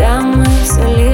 Когда мы все